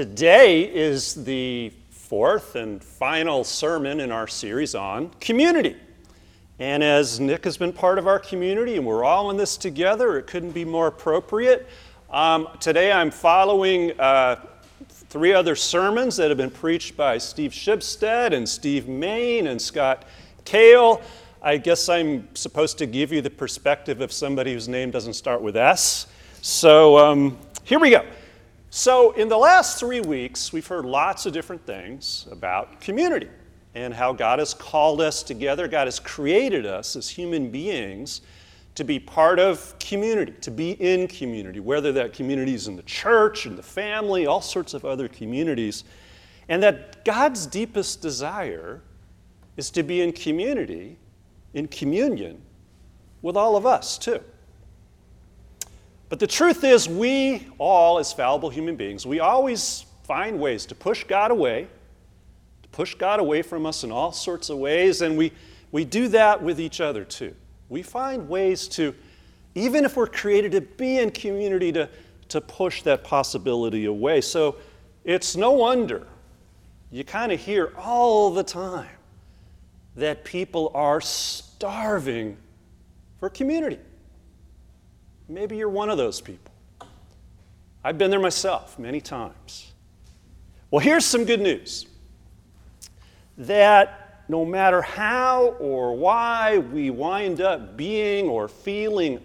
Today is the fourth and final sermon in our series on community. And as Nick has been part of our community and we're all in this together, it couldn't be more appropriate. Um, today I'm following uh, three other sermons that have been preached by Steve Shipstead and Steve Main and Scott Kale. I guess I'm supposed to give you the perspective of somebody whose name doesn't start with S. So um, here we go. So, in the last three weeks, we've heard lots of different things about community and how God has called us together. God has created us as human beings to be part of community, to be in community, whether that community is in the church, in the family, all sorts of other communities. And that God's deepest desire is to be in community, in communion with all of us, too. But the truth is, we all, as fallible human beings, we always find ways to push God away, to push God away from us in all sorts of ways, and we, we do that with each other too. We find ways to, even if we're created to be in community, to, to push that possibility away. So it's no wonder you kind of hear all the time that people are starving for community. Maybe you're one of those people. I've been there myself many times. Well, here's some good news that no matter how or why we wind up being or feeling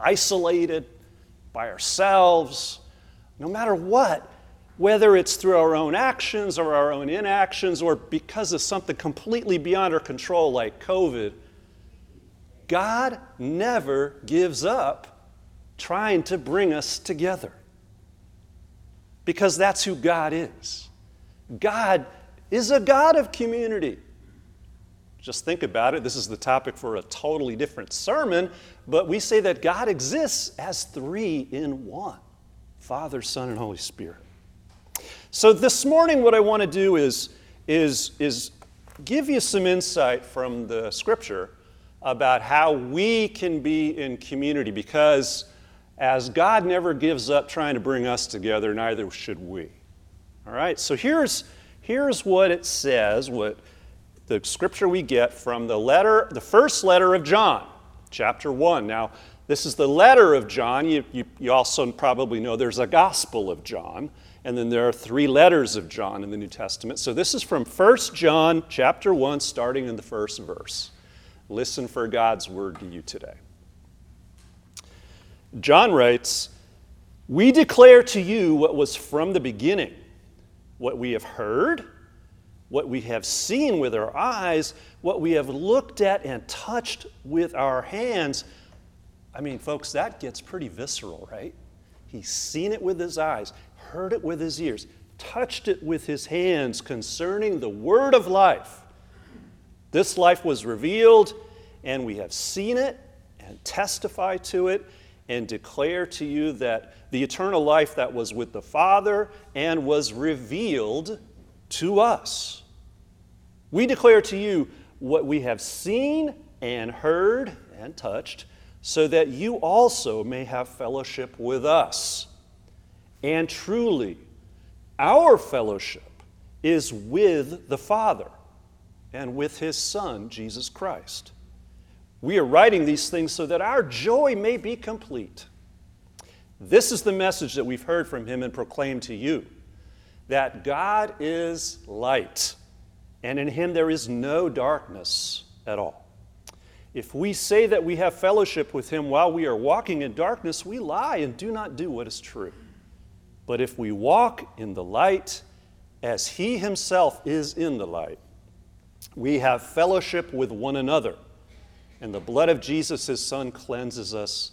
isolated by ourselves, no matter what, whether it's through our own actions or our own inactions or because of something completely beyond our control like COVID, God never gives up trying to bring us together. Because that's who God is. God is a God of community. Just think about it. This is the topic for a totally different sermon, but we say that God exists as three in one Father, Son, and Holy Spirit. So this morning, what I want to do is, is, is give you some insight from the scripture about how we can be in community because as God never gives up trying to bring us together, neither should we. All right, so here's, here's what it says, what the scripture we get from the letter, the first letter of John, chapter 1. Now, this is the letter of John. You, you, you also probably know there's a gospel of John, and then there are three letters of John in the New Testament. So this is from 1 John chapter 1, starting in the first verse. Listen for God's word to you today. John writes, We declare to you what was from the beginning, what we have heard, what we have seen with our eyes, what we have looked at and touched with our hands. I mean, folks, that gets pretty visceral, right? He's seen it with his eyes, heard it with his ears, touched it with his hands concerning the word of life. This life was revealed, and we have seen it and testify to it and declare to you that the eternal life that was with the Father and was revealed to us. We declare to you what we have seen and heard and touched, so that you also may have fellowship with us. And truly, our fellowship is with the Father and with His Son, Jesus Christ. We are writing these things so that our joy may be complete. This is the message that we've heard from him and proclaimed to you that God is light, and in him there is no darkness at all. If we say that we have fellowship with him while we are walking in darkness, we lie and do not do what is true. But if we walk in the light, as he himself is in the light, we have fellowship with one another and the blood of Jesus, his son, cleanses us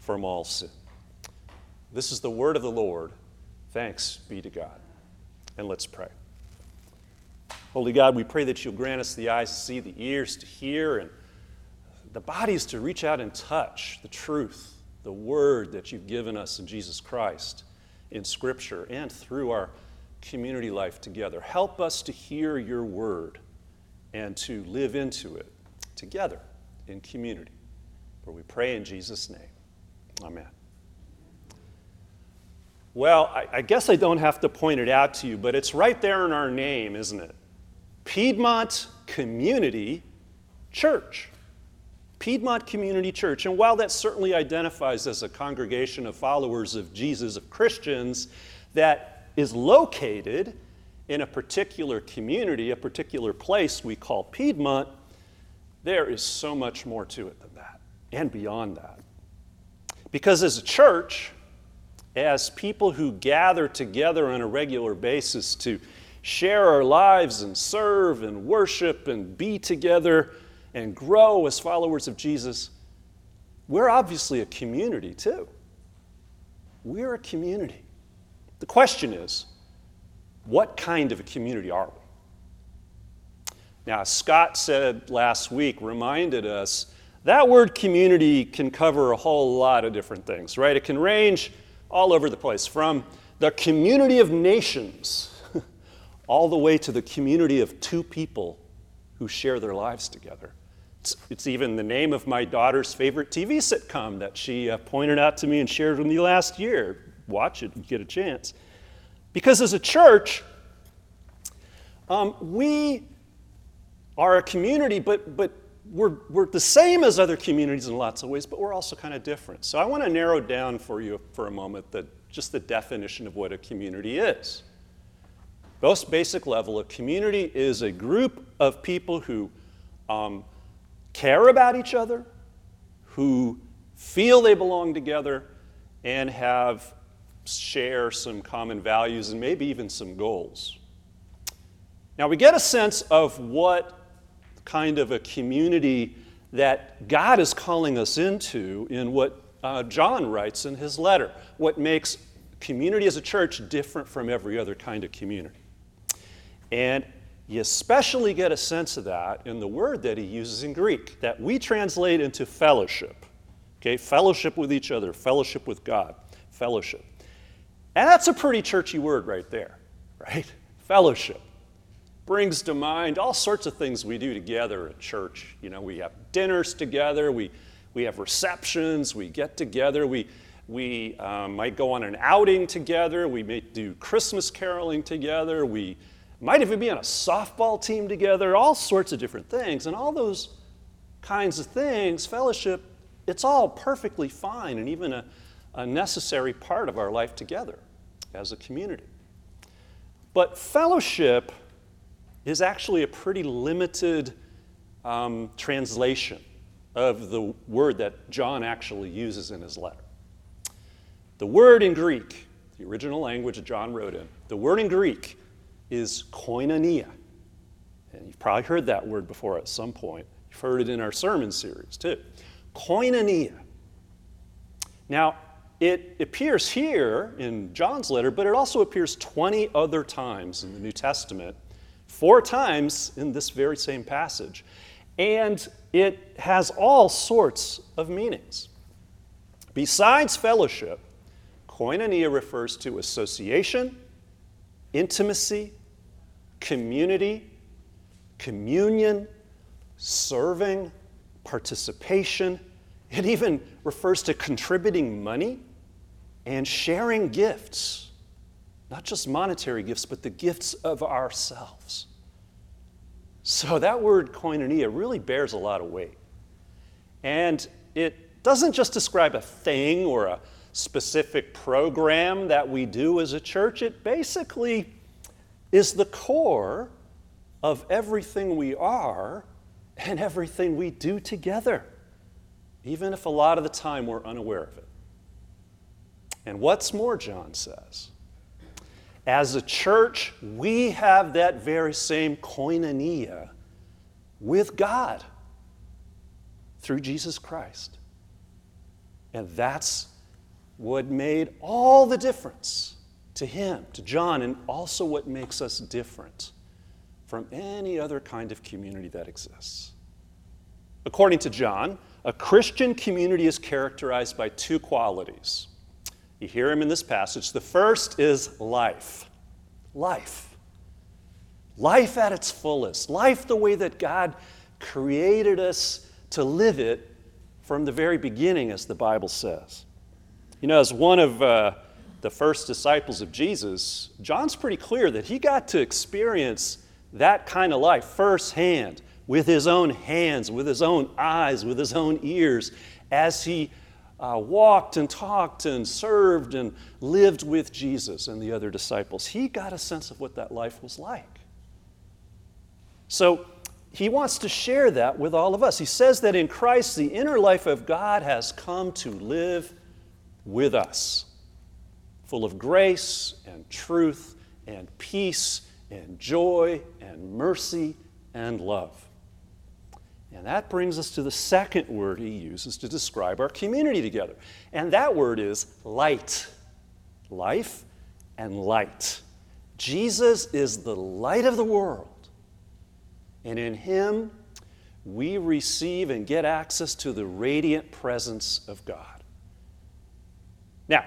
from all sin. This is the word of the Lord. Thanks be to God. And let's pray. Holy God, we pray that you'll grant us the eyes to see, the ears to hear, and the bodies to reach out and touch the truth, the word that you've given us in Jesus Christ, in Scripture, and through our community life together. Help us to hear your word and to live into it together in community. For we pray in Jesus' name. Amen. Well, I, I guess I don't have to point it out to you, but it's right there in our name, isn't it? Piedmont Community Church. Piedmont Community Church. And while that certainly identifies as a congregation of followers of Jesus, of Christians, that is located in a particular community, a particular place we call Piedmont, there is so much more to it than that and beyond that. Because as a church, as people who gather together on a regular basis to share our lives and serve and worship and be together and grow as followers of Jesus, we're obviously a community too. We're a community. The question is, what kind of a community are we? Now, Scott said last week, reminded us, that word community can cover a whole lot of different things, right? It can range all over the place from the community of nations all the way to the community of two people who share their lives together. It's, it's even the name of my daughter's favorite TV sitcom that she uh, pointed out to me and shared with me last year. Watch it and get a chance. Because as a church, um, we are a community, but, but we're, we're the same as other communities in lots of ways, but we're also kind of different. So I want to narrow down for you for a moment the, just the definition of what a community is. Most basic level, a community is a group of people who um, care about each other, who feel they belong together, and have share some common values and maybe even some goals. Now, we get a sense of what kind of a community that God is calling us into in what uh, John writes in his letter, what makes community as a church different from every other kind of community. And you especially get a sense of that in the word that he uses in Greek, that we translate into fellowship. Okay, fellowship with each other, fellowship with God, fellowship. And that's a pretty churchy word right there, right? Fellowship. Brings to mind all sorts of things we do together at church. You know, we have dinners together, we, we have receptions, we get together, we, we um, might go on an outing together, we may do Christmas caroling together, we might even be on a softball team together, all sorts of different things. And all those kinds of things, fellowship, it's all perfectly fine and even a, a necessary part of our life together as a community. But fellowship is actually a pretty limited um, translation of the word that John actually uses in his letter. The word in Greek, the original language that John wrote in, the word in Greek is koinonia. And you've probably heard that word before at some point. You've heard it in our sermon series too. Koinonia. Now, it appears here in John's letter, but it also appears 20 other times in the New Testament, four times in this very same passage. And it has all sorts of meanings. Besides fellowship, koinonia refers to association, intimacy, community, communion, serving, participation. It even refers to contributing money and sharing gifts, not just monetary gifts, but the gifts of ourselves. So that word koinonia really bears a lot of weight. And it doesn't just describe a thing or a specific program that we do as a church, it basically is the core of everything we are and everything we do together, even if a lot of the time we're unaware of it. And what's more, John says, as a church, we have that very same koinonia with God through Jesus Christ. And that's what made all the difference to him, to John, and also what makes us different from any other kind of community that exists. According to John, a Christian community is characterized by two qualities you hear him in this passage. The first is life. Life. Life at its fullest. Life the way that God created us to live it from the very beginning, as the Bible says. You know, as one of uh, the first disciples of Jesus, John's pretty clear that he got to experience that kind of life firsthand with his own hands, with his own eyes, with his own ears as he uh, walked and talked and served and lived with Jesus and the other disciples. He got a sense of what that life was like. So he wants to share that with all of us. He says that in Christ, the inner life of God has come to live with us, full of grace and truth and peace and joy and mercy and love. And that brings us to the second word he uses to describe our community together. And that word is light. Life and light. Jesus is the light of the world. And in him, we receive and get access to the radiant presence of God. Now,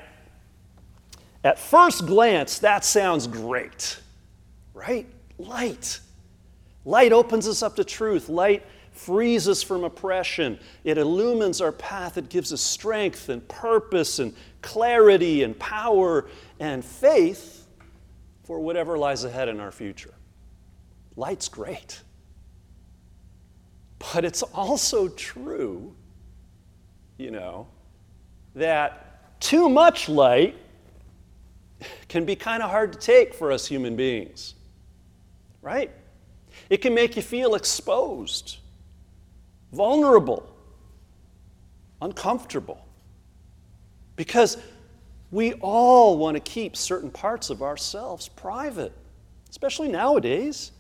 at first glance, that sounds great, right? Light. Light opens us up to truth. Light frees us from oppression. It illumines our path. It gives us strength and purpose and clarity and power and faith for whatever lies ahead in our future. Light's great. But it's also true, you know, that too much light can be kind of hard to take for us human beings, right? It can make you feel exposed vulnerable, uncomfortable. Because we all want to keep certain parts of ourselves private, especially nowadays.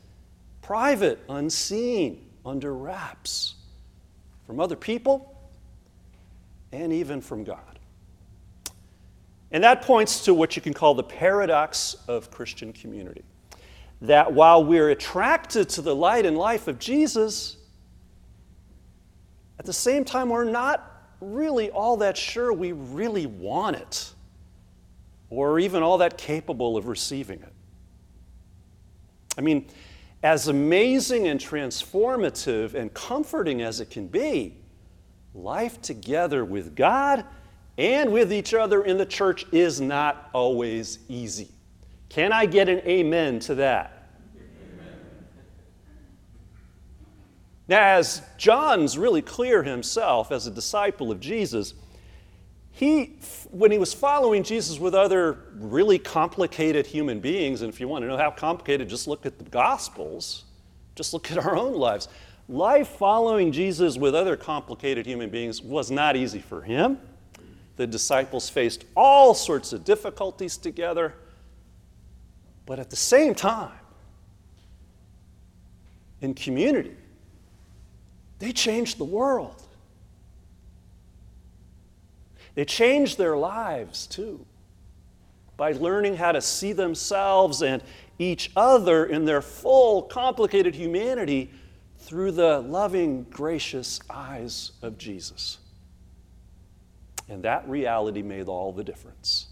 Private, unseen, under wraps from other people and even from God. And that points to what you can call the paradox of Christian community. That while we're attracted to the light and life of Jesus, at the same time, we're not really all that sure we really want it or even all that capable of receiving it. I mean, as amazing and transformative and comforting as it can be, life together with God and with each other in the church is not always easy. Can I get an amen to that? Now, as John's really clear himself as a disciple of Jesus, he, when he was following Jesus with other really complicated human beings, and if you want to know how complicated, just look at the Gospels, just look at our own lives. Life following Jesus with other complicated human beings was not easy for him. The disciples faced all sorts of difficulties together, but at the same time, in community, they changed the world. They changed their lives too by learning how to see themselves and each other in their full, complicated humanity through the loving, gracious eyes of Jesus. And that reality made all the difference.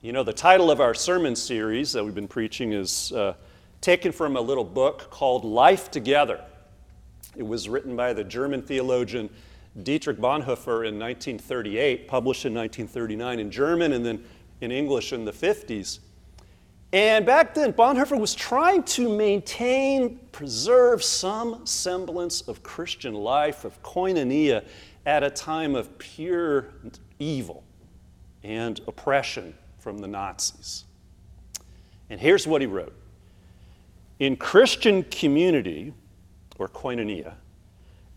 You know, the title of our sermon series that we've been preaching is. Uh, taken from a little book called Life Together. It was written by the German theologian Dietrich Bonhoeffer in 1938, published in 1939 in German and then in English in the 50s. And back then, Bonhoeffer was trying to maintain, preserve some semblance of Christian life, of koinonia, at a time of pure evil and oppression from the Nazis. And here's what he wrote in Christian community, or koinonia,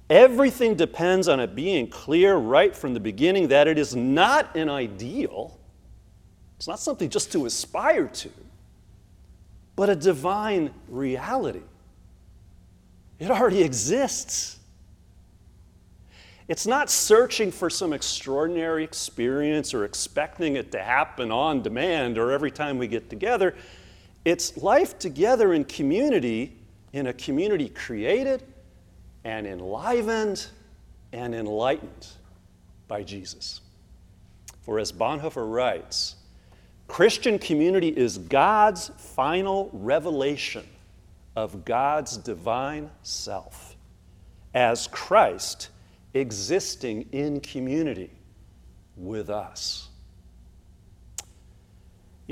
everything depends on it being clear right from the beginning that it is not an ideal, it's not something just to aspire to, but a divine reality. It already exists. It's not searching for some extraordinary experience or expecting it to happen on demand or every time we get together. It's life together in community, in a community created and enlivened and enlightened by Jesus. For as Bonhoeffer writes, Christian community is God's final revelation of God's divine self as Christ existing in community with us.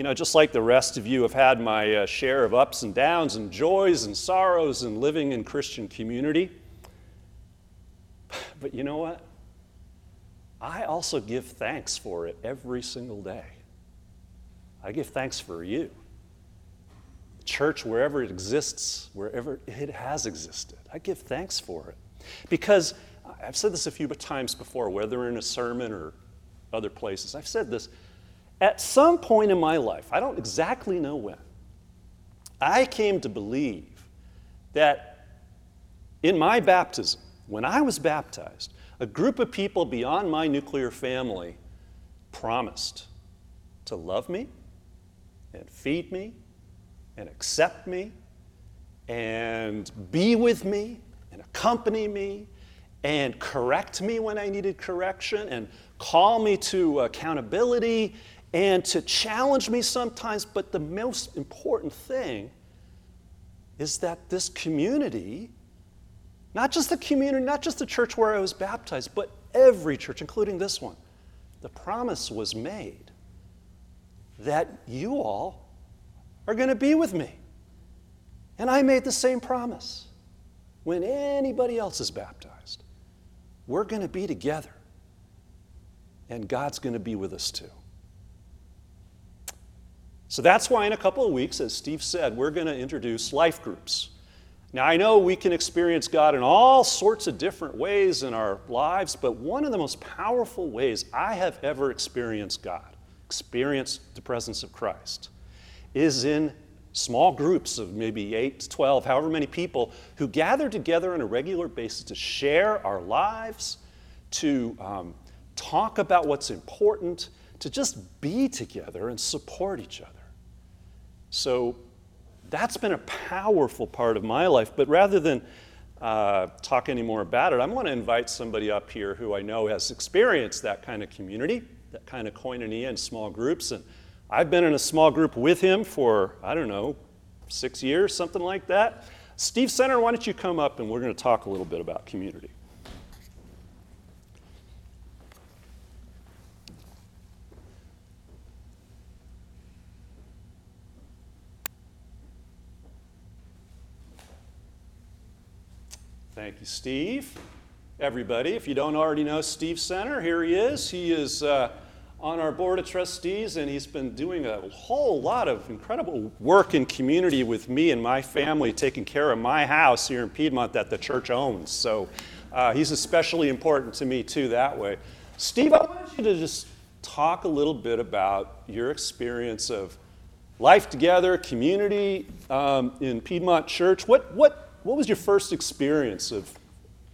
You know, just like the rest of you have had my uh, share of ups and downs and joys and sorrows and living in Christian community. But you know what? I also give thanks for it every single day. I give thanks for you. Church, wherever it exists, wherever it has existed, I give thanks for it. Because I've said this a few times before, whether in a sermon or other places, I've said this. At some point in my life, I don't exactly know when, I came to believe that in my baptism, when I was baptized, a group of people beyond my nuclear family promised to love me and feed me and accept me and be with me and accompany me and correct me when I needed correction and call me to accountability and to challenge me sometimes. But the most important thing is that this community, not just the community, not just the church where I was baptized, but every church, including this one, the promise was made that you all are going to be with me. And I made the same promise when anybody else is baptized. We're going to be together, and God's going to be with us too. So that's why, in a couple of weeks, as Steve said, we're going to introduce life groups. Now, I know we can experience God in all sorts of different ways in our lives, but one of the most powerful ways I have ever experienced God, experienced the presence of Christ, is in small groups of maybe 8 to 12, however many people, who gather together on a regular basis to share our lives, to um, talk about what's important, to just be together and support each other. So that's been a powerful part of my life. But rather than uh, talk any more about it, I want to invite somebody up here who I know has experienced that kind of community, that kind of koinonia in small groups. And I've been in a small group with him for, I don't know, six years, something like that. Steve Center, why don't you come up and we're going to talk a little bit about community. Thank you, Steve. Everybody, if you don't already know Steve Center, here he is. He is uh, on our board of trustees, and he's been doing a whole lot of incredible work in community with me and my family, taking care of my house here in Piedmont that the church owns. So uh, he's especially important to me, too, that way. Steve, I want you to just talk a little bit about your experience of life together, community um, in Piedmont Church. What, what, what was your first experience of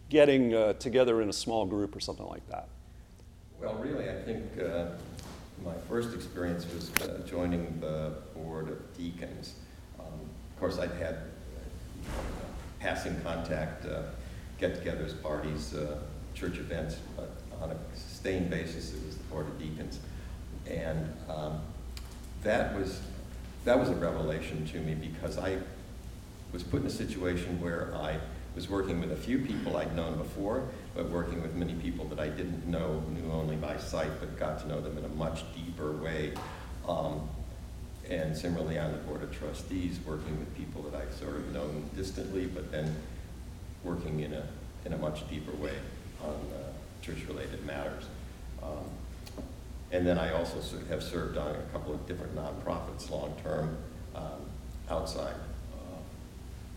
getting uh, together in a small group or something like that? Well, really, I think uh, my first experience was uh, joining the board of deacons. Um, of course, I'd had uh, passing contact, uh, get-togethers, parties, uh, church events, but on a sustained basis, it was the board of deacons, and um, that was that was a revelation to me because I was put in a situation where I was working with a few people I'd known before, but working with many people that I didn't know, knew only by sight, but got to know them in a much deeper way. Um, and similarly on the Board of Trustees, working with people that I've sort of known distantly, but then working in a, in a much deeper way on uh, church-related matters. Um, and then I also have served on a couple of different nonprofits long-term um, outside.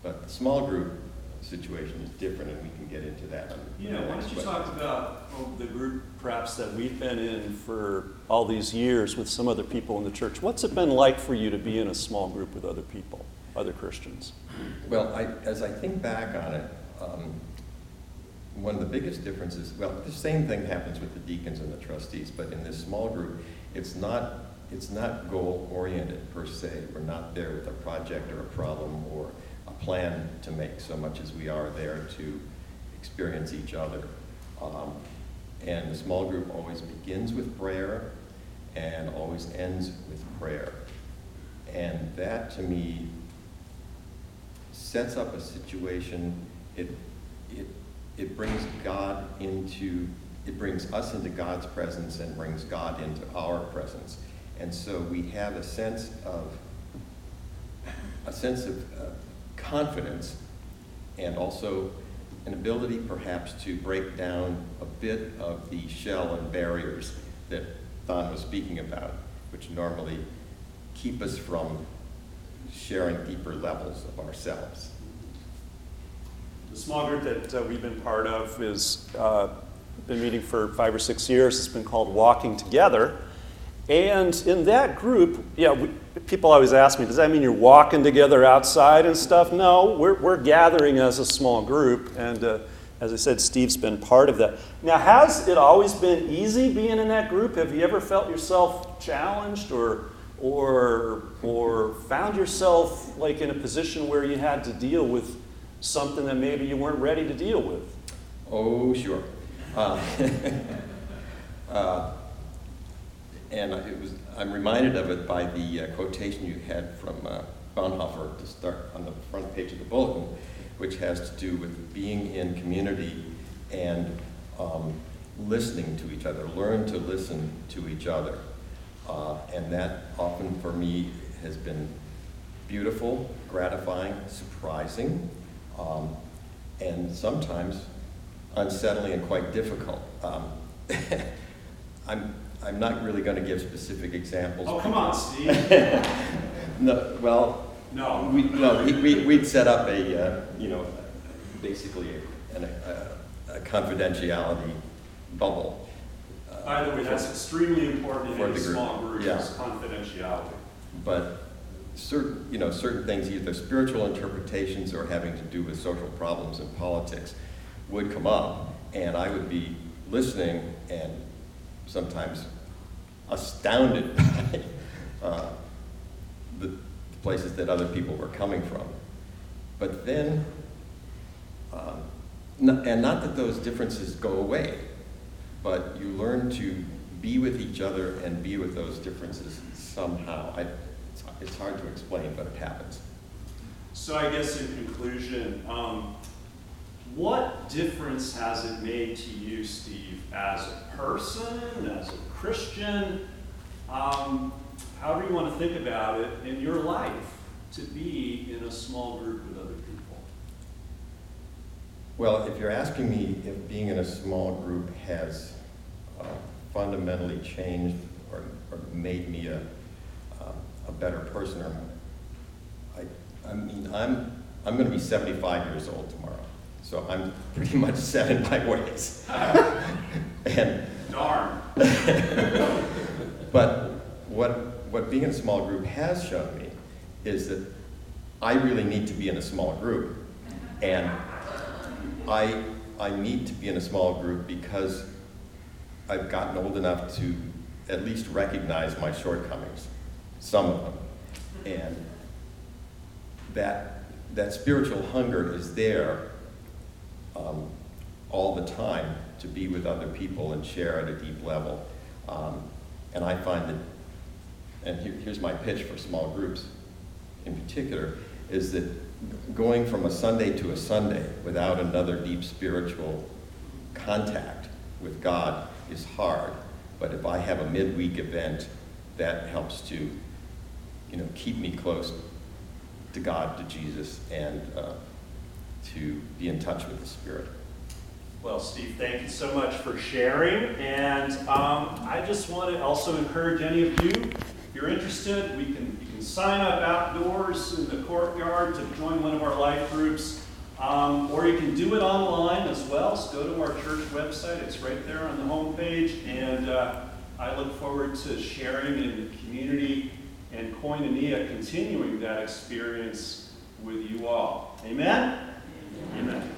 But small group situation is different, and we can get into that. Yeah, why don't you talk about well, the group perhaps that we've been in for all these years with some other people in the church. What's it been like for you to be in a small group with other people, other Christians? Well, I, as I think back on it, um, one of the biggest differences, well, the same thing happens with the deacons and the trustees, but in this small group, it's not it's not goal oriented per se. We're not there with a project or a problem or plan to make so much as we are there to experience each other. Um, and the small group always begins with prayer and always ends with prayer. And that to me sets up a situation, it, it, it brings God into, it brings us into God's presence and brings God into our presence. And so we have a sense of a sense of uh, confidence and also an ability perhaps to break down a bit of the shell and barriers that Thon was speaking about, which normally keep us from sharing deeper levels of ourselves. The small group that uh, we've been part of is uh, been meeting for five or six years. It's been called Walking Together. And in that group, yeah, we, people always ask me, does that mean you're walking together outside and stuff? No, we're, we're gathering as a small group. And uh, as I said, Steve's been part of that. Now, has it always been easy being in that group? Have you ever felt yourself challenged or, or, or found yourself like in a position where you had to deal with something that maybe you weren't ready to deal with? Oh, sure. Uh, uh, and it was, I'm reminded of it by the uh, quotation you had from uh, Bonhoeffer to start on the front page of the bulletin, which has to do with being in community and um, listening to each other, learn to listen to each other. Uh, and that often for me has been beautiful, gratifying, surprising, um, and sometimes unsettling and quite difficult. Um, I'm, I'm not really going to give specific examples. Oh, come on, Steve. no, well, no. We, no, we, we, would set up a, uh, you know, basically a, a, a confidentiality bubble. Uh, By the way, that's extremely important in a small group, yeah. confidentiality. But certain, you know, certain things, either spiritual interpretations or having to do with social problems and politics, would come up, and I would be listening and sometimes astounded by uh, the, places that other people were coming from. But then, um, and not that those differences go away, but you learn to be with each other and be with those differences somehow. I, it's, it's hard to explain, but it happens. So I guess in conclusion, um, what difference has it made to you, Steve, as a person, as a Christian, um, however you want to think about it, in your life to be in a small group with other people? Well, if you're asking me if being in a small group has uh, fundamentally changed or, or, made me a, uh, a better person, or I, I mean, I'm, I'm going to be 75 years old tomorrow. So I'm pretty much set in my ways. and darn. but what what being in a small group has shown me is that I really need to be in a small group, and I I need to be in a small group because I've gotten old enough to at least recognize my shortcomings, some of them, and that that spiritual hunger is there um, all the time to be with other people and share at a deep level. Um, and I find that, and here, here's my pitch for small groups in particular, is that going from a Sunday to a Sunday without another deep spiritual contact with God is hard. But if I have a midweek event, that helps to, you know, keep me close to God, to Jesus, and uh, to be in touch with the Spirit. Well, Steve, thank you so much for sharing. And um, I just want to also encourage any of you, if you're interested, we can, you can sign up outdoors in the courtyard to join one of our life groups. Um, or you can do it online as well. So go to our church website, it's right there on the homepage. And uh, I look forward to sharing in the community and Koinonia continuing that experience with you all. Amen? Amen.